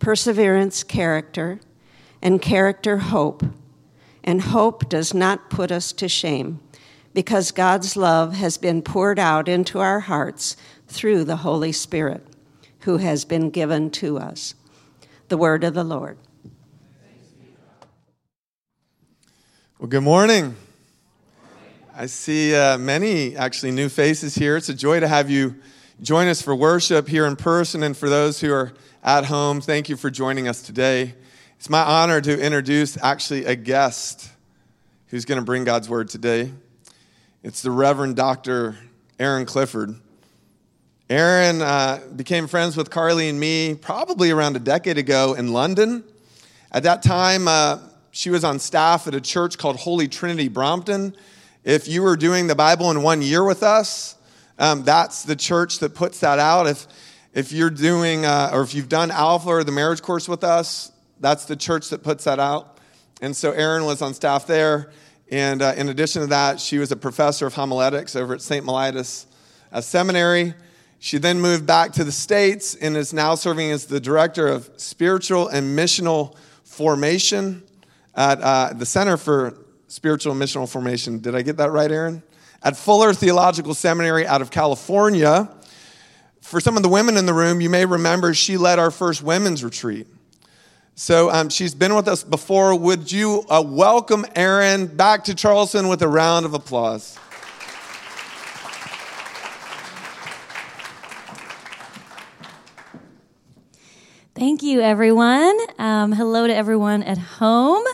perseverance, character, and character, hope. And hope does not put us to shame, because God's love has been poured out into our hearts through the Holy Spirit, who has been given to us. The word of the Lord. Well, good morning. I see uh, many actually new faces here. It's a joy to have you join us for worship here in person and for those who are at home, thank you for joining us today. It's my honor to introduce actually a guest who's going to bring God's word today. It's the Reverend Dr. Aaron Clifford. Aaron uh, became friends with Carly and me probably around a decade ago in London. At that time, uh, she was on staff at a church called Holy Trinity Brompton. If you were doing the Bible in one year with us, um, that's the church that puts that out. If if you're doing, uh, or if you've done Alpha or the marriage course with us, that's the church that puts that out. And so Erin was on staff there. And uh, in addition to that, she was a professor of homiletics over at St. Mellitus uh, Seminary. She then moved back to the States and is now serving as the director of spiritual and missional formation at uh, the Center for Spiritual and Missional Formation. Did I get that right, Erin? At Fuller Theological Seminary out of California for some of the women in the room, you may remember she led our first women's retreat. So um, she's been with us before. Would you uh, welcome Erin back to Charleston with a round of applause? Thank you, everyone. Um, hello to everyone at home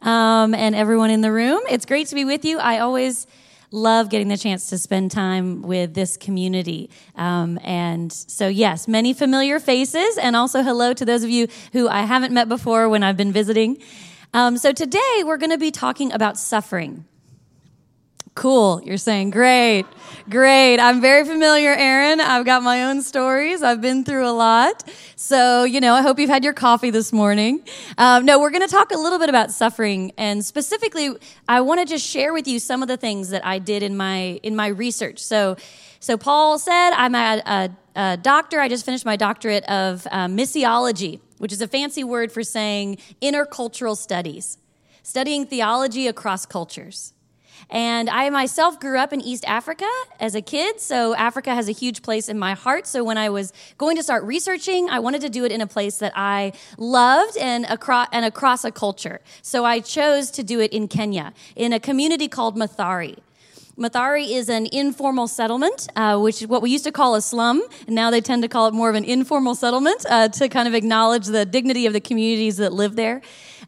um, and everyone in the room. It's great to be with you. I always love getting the chance to spend time with this community. Um, and so, yes, many familiar faces, and also hello to those of you who I haven't met before when I've been visiting. Um, so, today we're going to be talking about suffering. Cool. You're saying, great, great. I'm very familiar, Aaron. I've got my own stories. I've been through a lot. So, you know, I hope you've had your coffee this morning. Um, no, we're going to talk a little bit about suffering. And specifically, I want to just share with you some of the things that I did in my, in my research. So, so Paul said, I'm a, a, a doctor. I just finished my doctorate of uh, missiology, which is a fancy word for saying intercultural studies, studying theology across cultures. And I myself grew up in East Africa as a kid, so Africa has a huge place in my heart. So when I was going to start researching, I wanted to do it in a place that I loved and across, and across a culture. So I chose to do it in Kenya, in a community called Mathare. Mathare is an informal settlement, uh, which is what we used to call a slum. And now they tend to call it more of an informal settlement uh, to kind of acknowledge the dignity of the communities that live there.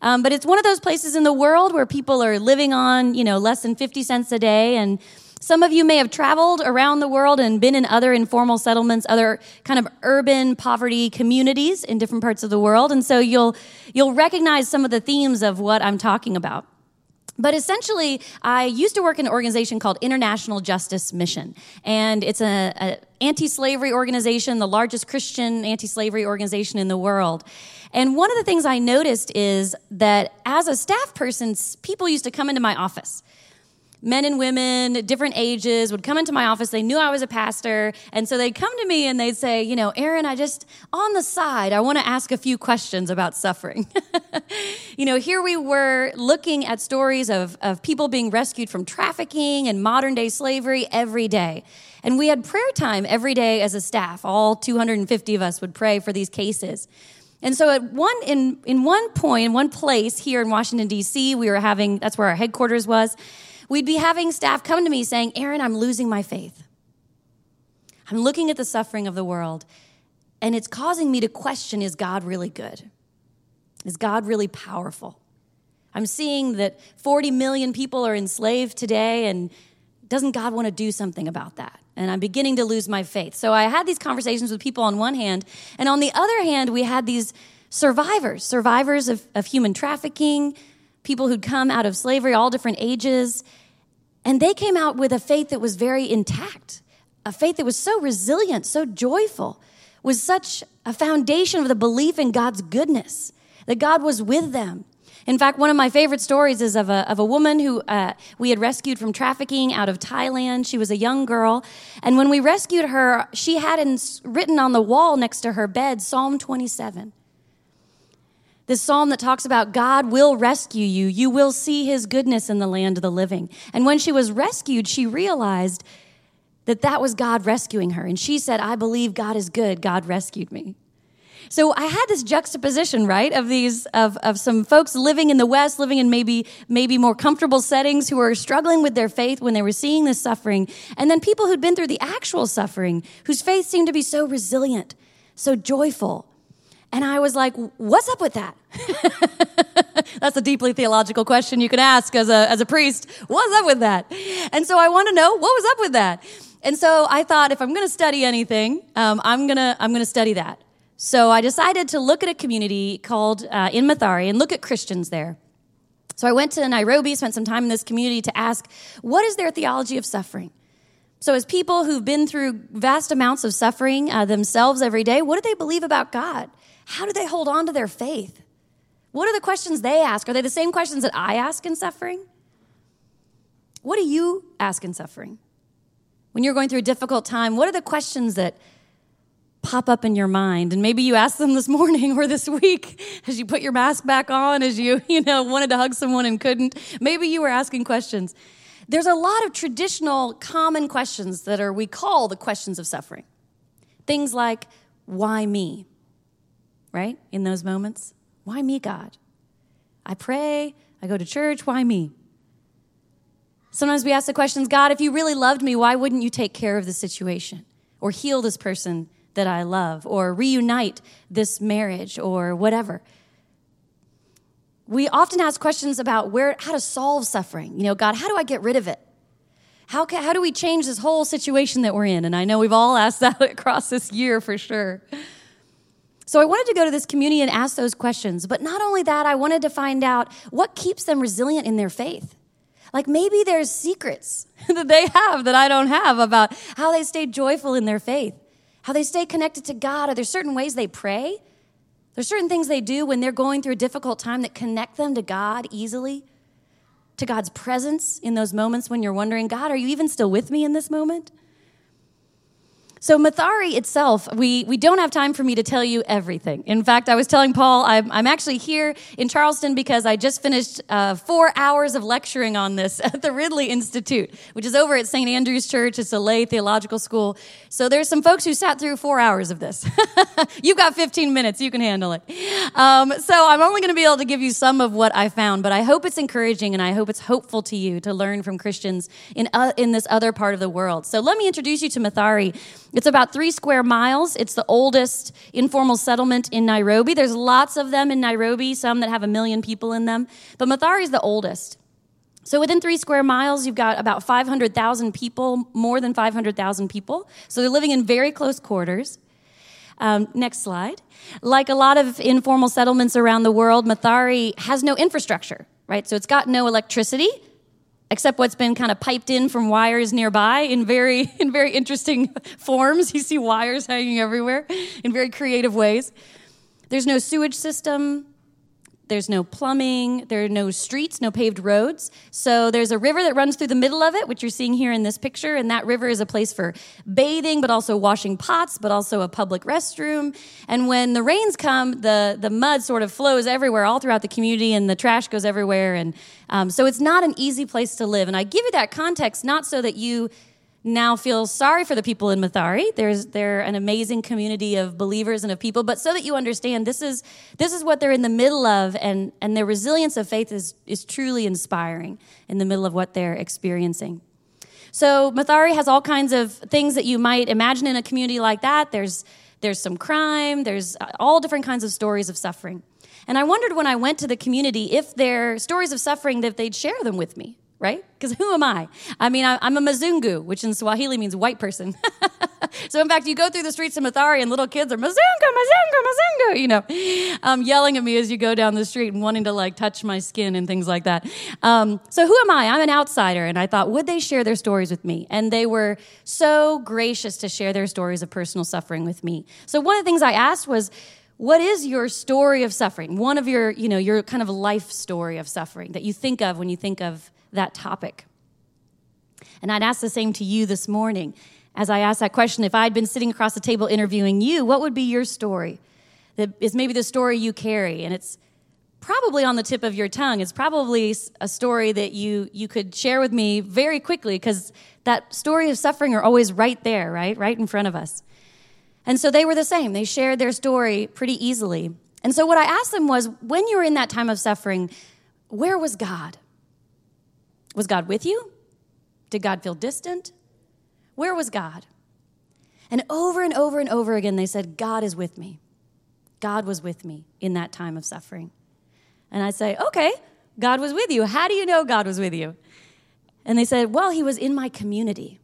Um, but it's one of those places in the world where people are living on, you know, less than 50 cents a day. And some of you may have traveled around the world and been in other informal settlements, other kind of urban poverty communities in different parts of the world. And so you'll, you'll recognize some of the themes of what I'm talking about. But essentially, I used to work in an organization called International Justice Mission, and it's an anti-slavery organization, the largest Christian anti-slavery organization in the world. And one of the things I noticed is that as a staff person, people used to come into my office men and women, different ages, would come into my office. They knew I was a pastor. And so they'd come to me and they'd say, You know, Aaron, I just, on the side, I want to ask a few questions about suffering. you know, here we were looking at stories of, of people being rescued from trafficking and modern day slavery every day. And we had prayer time every day as a staff. All 250 of us would pray for these cases. And so at one in in one point, in one place here in Washington D.C., we were having that's where our headquarters was we'd be having staff come to me saying, Aaron, I'm losing my faith. I'm looking at the suffering of the world, and it's causing me to question is God really good? Is God really powerful? I'm seeing that 40 million people are enslaved today, and doesn't God want to do something about that? And I'm beginning to lose my faith. So I had these conversations with people on one hand, and on the other hand, we had these survivors, survivors of, of human trafficking, people who'd come out of slavery, all different ages. And they came out with a faith that was very intact, a faith that was so resilient, so joyful, was such a foundation of the belief in God's goodness, that God was with them. In fact, one of my favorite stories is of a, of a woman who uh, we had rescued from trafficking out of Thailand. She was a young girl. And when we rescued her, she had in, written on the wall next to her bed Psalm 27. This psalm that talks about God will rescue you. You will see his goodness in the land of the living. And when she was rescued, she realized that that was God rescuing her. And she said, I believe God is good. God rescued me. So I had this juxtaposition, right, of these of, of some folks living in the West, living in maybe maybe more comfortable settings who were struggling with their faith when they were seeing this suffering, and then people who'd been through the actual suffering, whose faith seemed to be so resilient, so joyful. And I was like, what's up with that? That's a deeply theological question you can ask as a, as a priest. What's up with that? And so I want to know what was up with that. And so I thought if I'm going to study anything, um, I'm going to I'm going to study that. So I decided to look at a community called uh, in Mathare and look at Christians there. So I went to Nairobi, spent some time in this community to ask, what is their theology of suffering? So, as people who've been through vast amounts of suffering uh, themselves every day, what do they believe about God? How do they hold on to their faith? What are the questions they ask? Are they the same questions that I ask in suffering? What do you ask in suffering? When you're going through a difficult time, what are the questions that pop up in your mind. And maybe you asked them this morning or this week as you put your mask back on as you you know wanted to hug someone and couldn't maybe you were asking questions. There's a lot of traditional common questions that are we call the questions of suffering. Things like why me? Right? In those moments why me god? I pray i go to church why me? Sometimes we ask the questions god if you really loved me why wouldn't you take care of the situation or heal this person that I love or reunite this marriage or whatever. We often ask questions about where how to solve suffering. You know, God, how do I get rid of it? How, can, how do we change this whole situation that we're in? And I know we've all asked that across this year for sure. So I wanted to go to this community and ask those questions. But not only that, I wanted to find out what keeps them resilient in their faith. Like maybe there's secrets that they have that I don't have about how they stay joyful in their faith how they stay connected to God. Are there certain ways they pray? There's certain things they do when they're going through a difficult time that connect them to God easily, to God's presence in those moments when you're wondering, God, are you even still with me in this moment? So, Mathare itself, we, we don't have time for me to tell you everything. In fact, I was telling Paul, I'm, I'm actually here in Charleston because I just finished uh, four hours of lecturing on this at the Ridley Institute, which is over at St. Andrew's Church. It's a lay theological school. So, there's some folks who sat through four hours of this. You've got 15 minutes, you can handle it. Um, so, I'm only going to be able to give you some of what I found, but I hope it's encouraging and I hope it's hopeful to you to learn from Christians in, uh, in this other part of the world. So, let me introduce you to Mathare. It's about three square miles. It's the oldest informal settlement in Nairobi. There's lots of them in Nairobi, some that have a million people in them, but Mathare is the oldest. So within three square miles, you've got about 500,000 people, more than 500,000 people. So they're living in very close quarters. Um, next slide. Like a lot of informal settlements around the world, Mathare has no infrastructure, right? So it's got no electricity except what's been kind of piped in from wires nearby in very in very interesting forms. You see wires hanging everywhere in very creative ways. There's no sewage system. There's no plumbing, there are no streets, no paved roads. So there's a river that runs through the middle of it, which you're seeing here in this picture. And that river is a place for bathing, but also washing pots, but also a public restroom. And when the rains come, the, the mud sort of flows everywhere, all throughout the community, and the trash goes everywhere. And um, so it's not an easy place to live. And I give you that context not so that you now feel sorry for the people in Mathare. There's they're an amazing community of believers and of people, but so that you understand this is this is what they're in the middle of and and their resilience of faith is is truly inspiring in the middle of what they're experiencing. So Mathare has all kinds of things that you might imagine in a community like that. There's there's some crime, there's uh, all different kinds of stories of suffering. And I wondered when I went to the community if their stories of suffering that they'd share them with me right? Because who am I? I mean, I'm a Mzungu, which in Swahili means white person. so, in fact, you go through the streets of Mathare and little kids are Mzungu, Mzungu, Mzungu, you know, um, yelling at me as you go down the street and wanting to like touch my skin and things like that. Um, so, who am I? I'm an outsider. And I thought, would they share their stories with me? And they were so gracious to share their stories of personal suffering with me. So, one of the things I asked was, what is your story of suffering? One of your, you know, your kind of life story of suffering that you think of when you think of that topic. And I'd ask the same to you this morning. As I asked that question, if I'd been sitting across the table interviewing you, what would be your story? That is maybe the story you carry, and it's probably on the tip of your tongue. It's probably a story that you you could share with me very quickly because that story of suffering are always right there, right? Right in front of us. And so they were the same. They shared their story pretty easily. And so what I asked them was when you were in that time of suffering, where was God? Was God with you? Did God feel distant? Where was God? And over and over and over again, they said, God is with me. God was with me in that time of suffering. And I'd say, okay, God was with you. How do you know God was with you? And they said, well, he was in my community.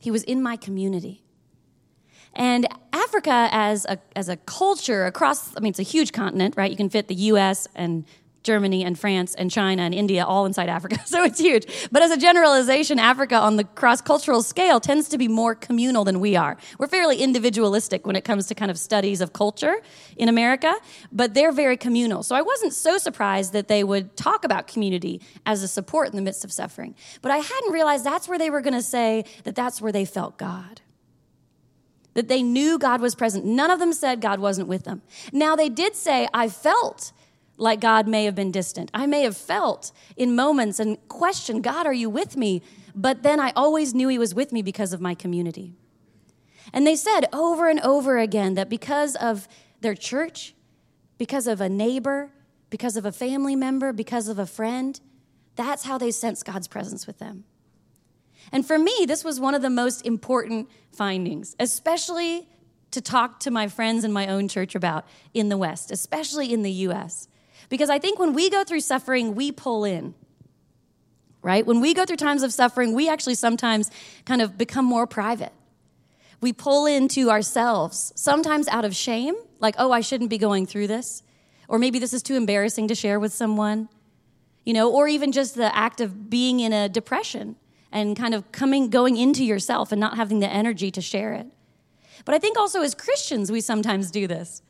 He was in my community. And Africa as a, as a culture across, I mean, it's a huge continent, right? You can fit the US and Germany and France and China and India all inside Africa. So it's huge. But as a generalization, Africa on the cross cultural scale tends to be more communal than we are. We're fairly individualistic when it comes to kind of studies of culture in America, but they're very communal. So I wasn't so surprised that they would talk about community as a support in the midst of suffering. But I hadn't realized that's where they were going to say that that's where they felt God that they knew God was present. None of them said God wasn't with them. Now, they did say, I felt like God may have been distant. I may have felt in moments and questioned, God, are you with me? But then I always knew He was with me because of my community. And they said over and over again that because of their church, because of a neighbor, because of a family member, because of a friend, that's how they sense God's presence with them. And for me, this was one of the most important findings, especially to talk to my friends in my own church about in the West, especially in the US. Because I think when we go through suffering, we pull in, right? When we go through times of suffering, we actually sometimes kind of become more private. We pull into ourselves, sometimes out of shame, like, oh, I shouldn't be going through this. Or maybe this is too embarrassing to share with someone, you know, or even just the act of being in a depression and kind of coming, going into yourself and not having the energy to share it. But I think also as Christians, we sometimes do this.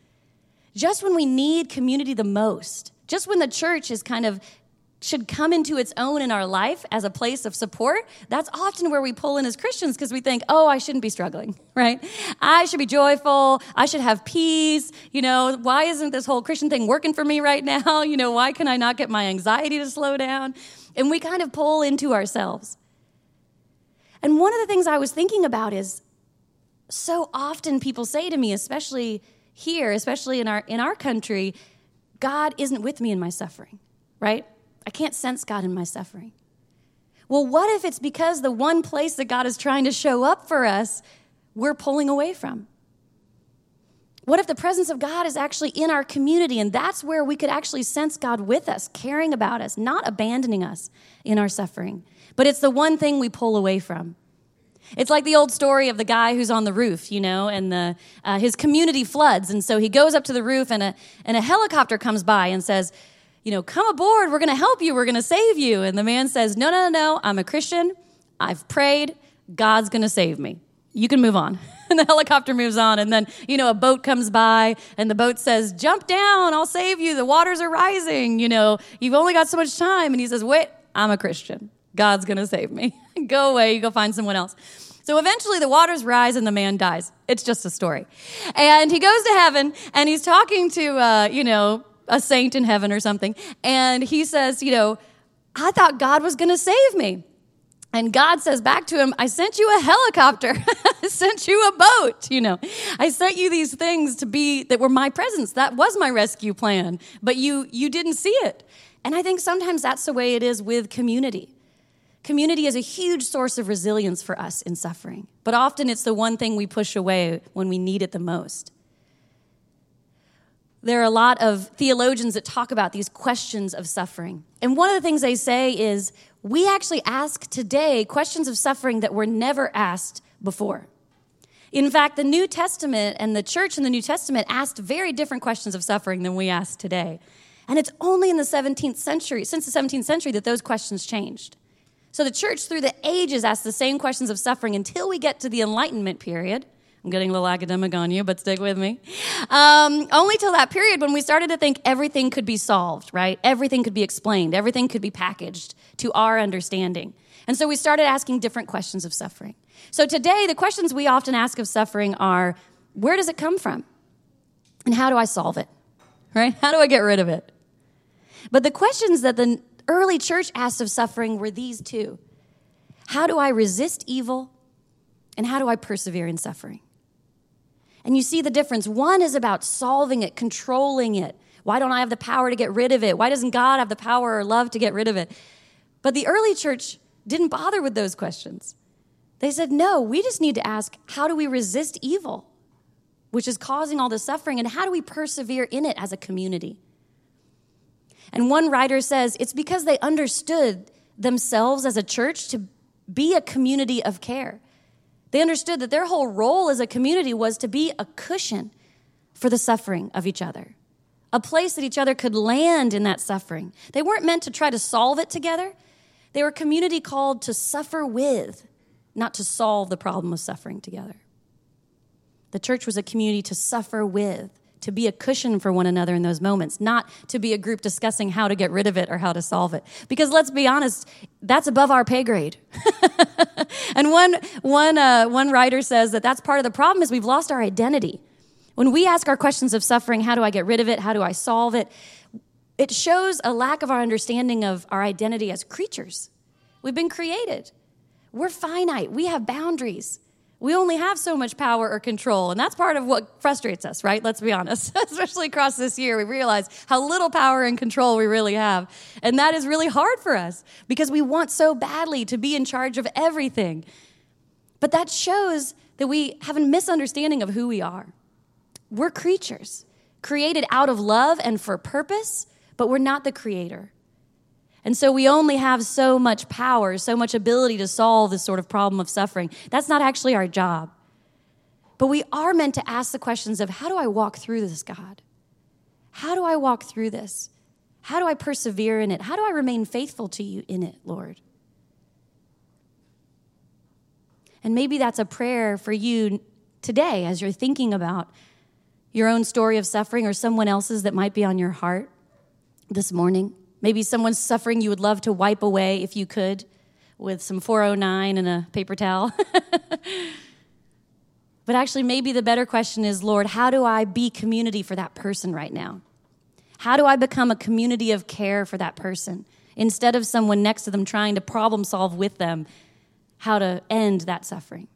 Just when we need community the most, just when the church is kind of should come into its own in our life as a place of support, that's often where we pull in as Christians because we think, oh, I shouldn't be struggling, right? I should be joyful. I should have peace. You know, why isn't this whole Christian thing working for me right now? You know, why can I not get my anxiety to slow down? And we kind of pull into ourselves. And one of the things I was thinking about is so often people say to me, especially here, especially in our in our country, God isn't with me in my suffering, right? I can't sense God in my suffering. Well, what if it's because the one place that God is trying to show up for us, we're pulling away from? What if the presence of God is actually in our community and that's where we could actually sense God with us, caring about us, not abandoning us in our suffering? But it's the one thing we pull away from. It's like the old story of the guy who's on the roof, you know, and the, uh, his community floods. And so he goes up to the roof, and a, and a helicopter comes by and says, You know, come aboard. We're going to help you. We're going to save you. And the man says, No, no, no. I'm a Christian. I've prayed. God's going to save me. You can move on. And the helicopter moves on. And then, you know, a boat comes by, and the boat says, Jump down. I'll save you. The waters are rising. You know, you've only got so much time. And he says, Wait, I'm a Christian. God's going to save me. go away, you go find someone else. So eventually the waters rise and the man dies. It's just a story. And he goes to heaven and he's talking to, uh, you know, a saint in heaven or something. And he says, you know, I thought God was going to save me. And God says back to him, I sent you a helicopter. I sent you a boat. You know, I sent you these things to be that were my presence. That was my rescue plan, but you, you didn't see it. And I think sometimes that's the way it is with community. Community is a huge source of resilience for us in suffering, but often it's the one thing we push away when we need it the most. There are a lot of theologians that talk about these questions of suffering. And one of the things they say is we actually ask today questions of suffering that were never asked before. In fact, the New Testament and the church in the New Testament asked very different questions of suffering than we ask today. And it's only in the 17th century, since the 17th century, that those questions changed. So the church through the ages asked the same questions of suffering until we get to the Enlightenment period. I'm getting a little academic on you, but stick with me. Um, only till that period when we started to think everything could be solved, right? Everything could be explained, everything could be packaged to our understanding. And so we started asking different questions of suffering. So today, the questions we often ask of suffering are where does it come from? And how do I solve it? Right? How do I get rid of it? But the questions that the early church asked of suffering were these two How do I resist evil? And how do I persevere in suffering? And you see the difference. One is about solving it, controlling it. Why don't I have the power to get rid of it? Why doesn't God have the power or love to get rid of it? But the early church didn't bother with those questions. They said, no, we just need to ask, how do we resist evil, which is causing all the suffering, and how do we persevere in it as a community? And one writer says it's because they understood themselves as a church to be a community of care. They understood that their whole role as a community was to be a cushion for the suffering of each other, a place that each other could land in that suffering. They weren't meant to try to solve it together. They were a community called to suffer with, not to solve the problem of suffering together. The church was a community to suffer with, to be a cushion for one another in those moments, not to be a group discussing how to get rid of it or how to solve it. Because let's be honest, that's above our pay grade. and one, one, uh, one writer says that that's part of the problem is we've lost our identity. When we ask our questions of suffering, how do I get rid of it? How do I solve it? It shows a lack of our understanding of our identity as creatures. We've been created. We're finite. We have boundaries we only have so much power or control. And that's part of what frustrates us, right? Let's be honest. Especially across this year, we realize how little power and control we really have. And that is really hard for us because we want so badly to be in charge of everything. But that shows that we have a misunderstanding of who we are. We're creatures created out of love and for purpose, but we're not the creator. And so we only have so much power, so much ability to solve this sort of problem of suffering. That's not actually our job. But we are meant to ask the questions of how do I walk through this, God? How do I walk through this? How do I persevere in it? How do I remain faithful to you in it, Lord? And maybe that's a prayer for you today as you're thinking about your own story of suffering or someone else's that might be on your heart this morning. Maybe someone's suffering you would love to wipe away if you could with some 409 and a paper towel. but actually, maybe the better question is Lord, how do I be community for that person right now? How do I become a community of care for that person instead of someone next to them trying to problem solve with them how to end that suffering?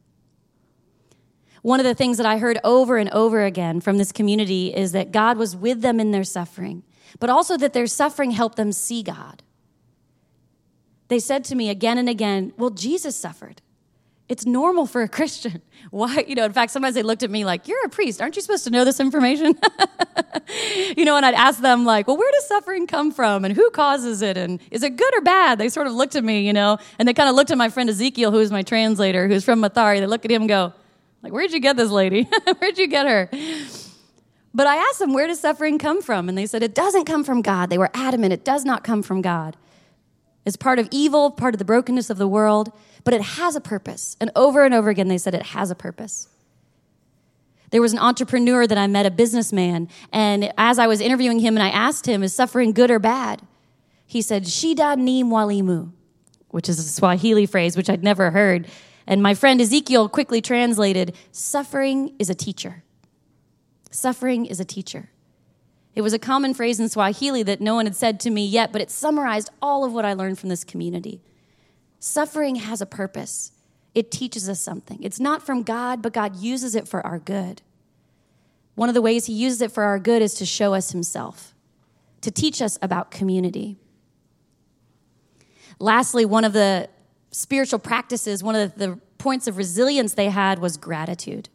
One of the things that I heard over and over again from this community is that God was with them in their suffering but also that their suffering helped them see God. They said to me again and again, Well, Jesus suffered. It's normal for a Christian. Why? You know, in fact, sometimes they looked at me like, You're a priest. Aren't you supposed to know this information? you know, and I'd ask them, like, Well, where does suffering come from? And who causes it? And is it good or bad? They sort of looked at me, you know, and they kind of looked at my friend Ezekiel, who is my translator, who's from Mathare. They look at him and go, like, where'd you get this lady? where'd you get her? But I asked them, where does suffering come from? And they said, it doesn't come from God. They were adamant, it does not come from God. It's part of evil, part of the brokenness of the world, but it has a purpose. And over and over again, they said it has a purpose. There was an entrepreneur that I met, a businessman, and as I was interviewing him and I asked him, is suffering good or bad? He said, Shida ni mwalimu, which is a Swahili phrase which I'd never heard. And my friend Ezekiel quickly translated, suffering is a teacher. Suffering is a teacher. It was a common phrase in Swahili that no one had said to me yet, but it summarized all of what I learned from this community. Suffering has a purpose, it teaches us something. It's not from God, but God uses it for our good. One of the ways He uses it for our good is to show us Himself, to teach us about community. Lastly, one of the spiritual practices, one of the points of resilience they had was gratitude.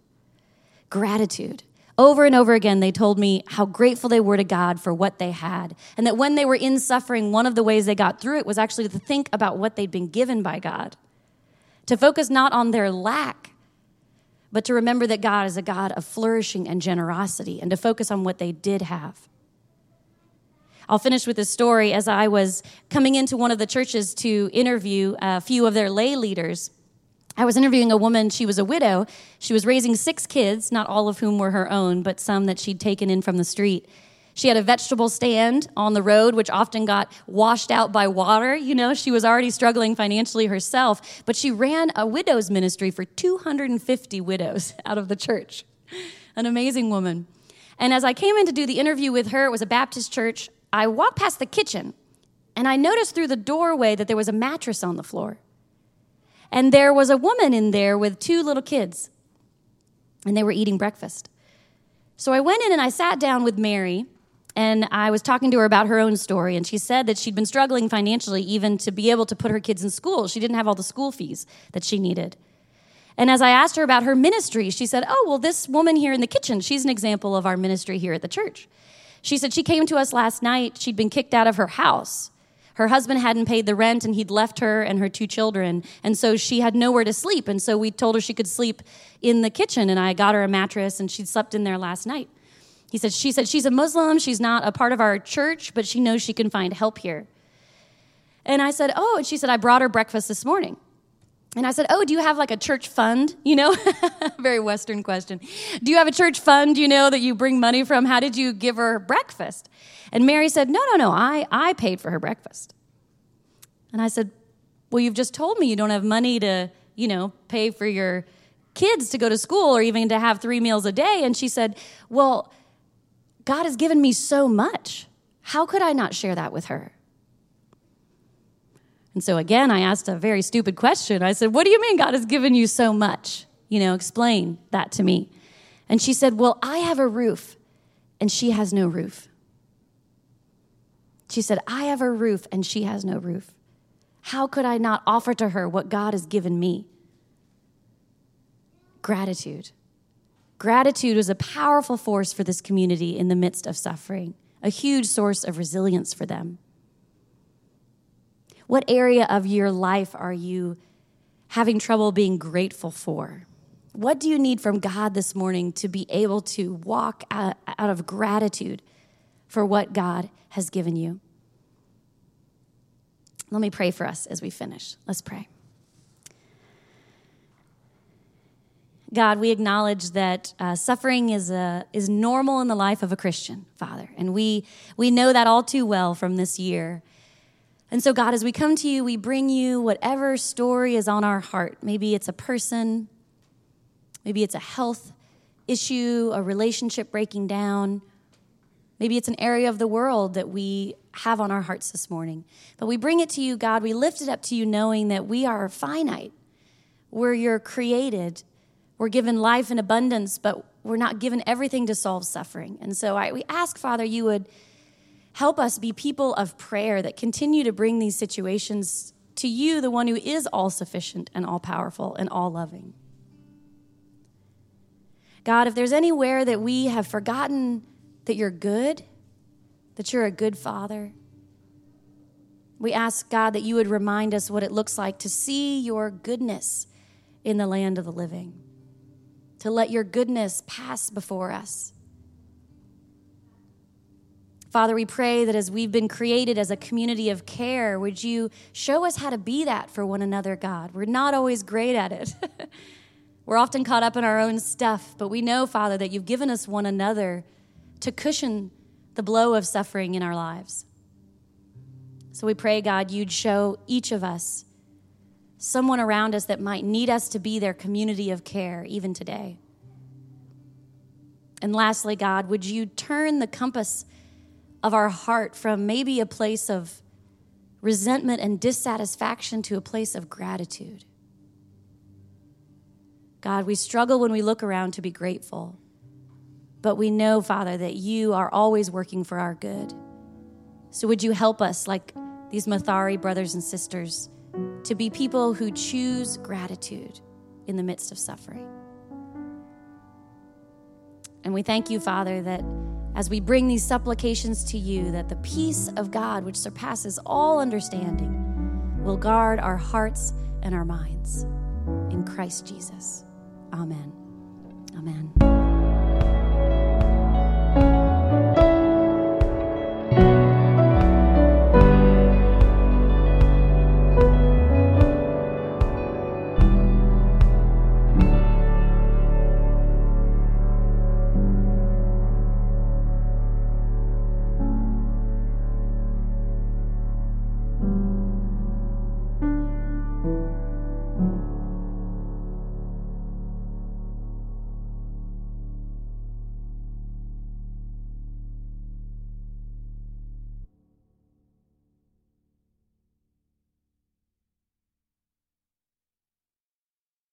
Gratitude. Over and over again, they told me how grateful they were to God for what they had. And that when they were in suffering, one of the ways they got through it was actually to think about what they'd been given by God, to focus not on their lack, but to remember that God is a God of flourishing and generosity and to focus on what they did have. I'll finish with a story. As I was coming into one of the churches to interview uh, a few of their lay leaders, I was interviewing a woman. She was a widow. She was raising six kids, not all of whom were her own, but some that she'd taken in from the street. She had a vegetable stand on the road, which often got washed out by water. You know, she was already struggling financially herself, but she ran a widow's ministry for 250 widows out of the church. An amazing woman. And as I came in to do the interview with her, it was a Baptist church, I walked past the kitchen and I noticed through the doorway that there was a mattress on the floor. And there was a woman in there with two little kids, and they were eating breakfast. So I went in and I sat down with Mary and I was talking to her about her own story, and she said that she'd been struggling financially even to be able to put her kids in school. She didn't have all the school fees that she needed. And as I asked her about her ministry, she said, Oh, well, this woman here in the kitchen, she's an example of our ministry here at the church. She said she came to us last night. She'd been kicked out of her house. Her husband hadn't paid the rent and he'd left her and her two children. And so she had nowhere to sleep. And so we told her she could sleep in the kitchen. And I got her a mattress and she slept in there last night. He said, she said, she's a Muslim. She's not a part of our church, but she knows she can find help here. And I said, oh, and she said, I brought her breakfast this morning. And I said, Oh, do you have like a church fund? You know, very Western question. Do you have a church fund, you know, that you bring money from? How did you give her breakfast? And Mary said, No, no, no, I, I paid for her breakfast. And I said, Well, you've just told me you don't have money to, you know, pay for your kids to go to school or even to have three meals a day. And she said, Well, God has given me so much. How could I not share that with her? And so again, I asked a very stupid question. I said, What do you mean God has given you so much? You know, explain that to me. And she said, Well, I have a roof and she has no roof. She said, I have a roof and she has no roof. How could I not offer to her what God has given me? Gratitude. Gratitude was a powerful force for this community in the midst of suffering, a huge source of resilience for them. What area of your life are you having trouble being grateful for? What do you need from God this morning to be able to walk out, of gratitude for what God has given you? Let me pray for us as we finish. Let's pray. God, we acknowledge that uh, suffering is, a, is normal in the life of a Christian, Father. And we, we know that all too well from this year. And so, God, as we come to you, we bring you whatever story is on our heart. Maybe it's a person, maybe it's a health issue, a relationship breaking down. Maybe it's an area of the world that we have on our hearts this morning. But we bring it to you, God. We lift it up to you, knowing that we are finite. We're your created we're given life in abundance, but we're not given everything to solve suffering. And so I, we ask, Father, you would help us be people of prayer that continue to bring these situations to you, the one who is all sufficient and all powerful and all loving. God, if there's anywhere that we have forgotten that you're good, that you're a good father, we ask, God, that you would remind us what it looks like to see your goodness in the land of the living to let your goodness pass before us. Father, we pray that as we've been created as a community of care, would you show us how to be that for one another, God? We're not always great at it. We're often caught up in our own stuff, but we know, Father, that you've given us one another to cushion the blow of suffering in our lives. So we pray, God, you'd show each of us someone around us that might need us to be their community of care even today. And lastly, God, would you turn the compass of our heart from maybe a place of resentment and dissatisfaction to a place of gratitude? God, we struggle when we look around to be grateful, but we know, Father, that you are always working for our good. So would you help us, like these Mathare brothers and sisters? to be people who choose gratitude in the midst of suffering. And we thank you, Father, that as we bring these supplications to you, that the peace of God, which surpasses all understanding, will guard our hearts and our minds. In Christ Jesus. Amen. Amen.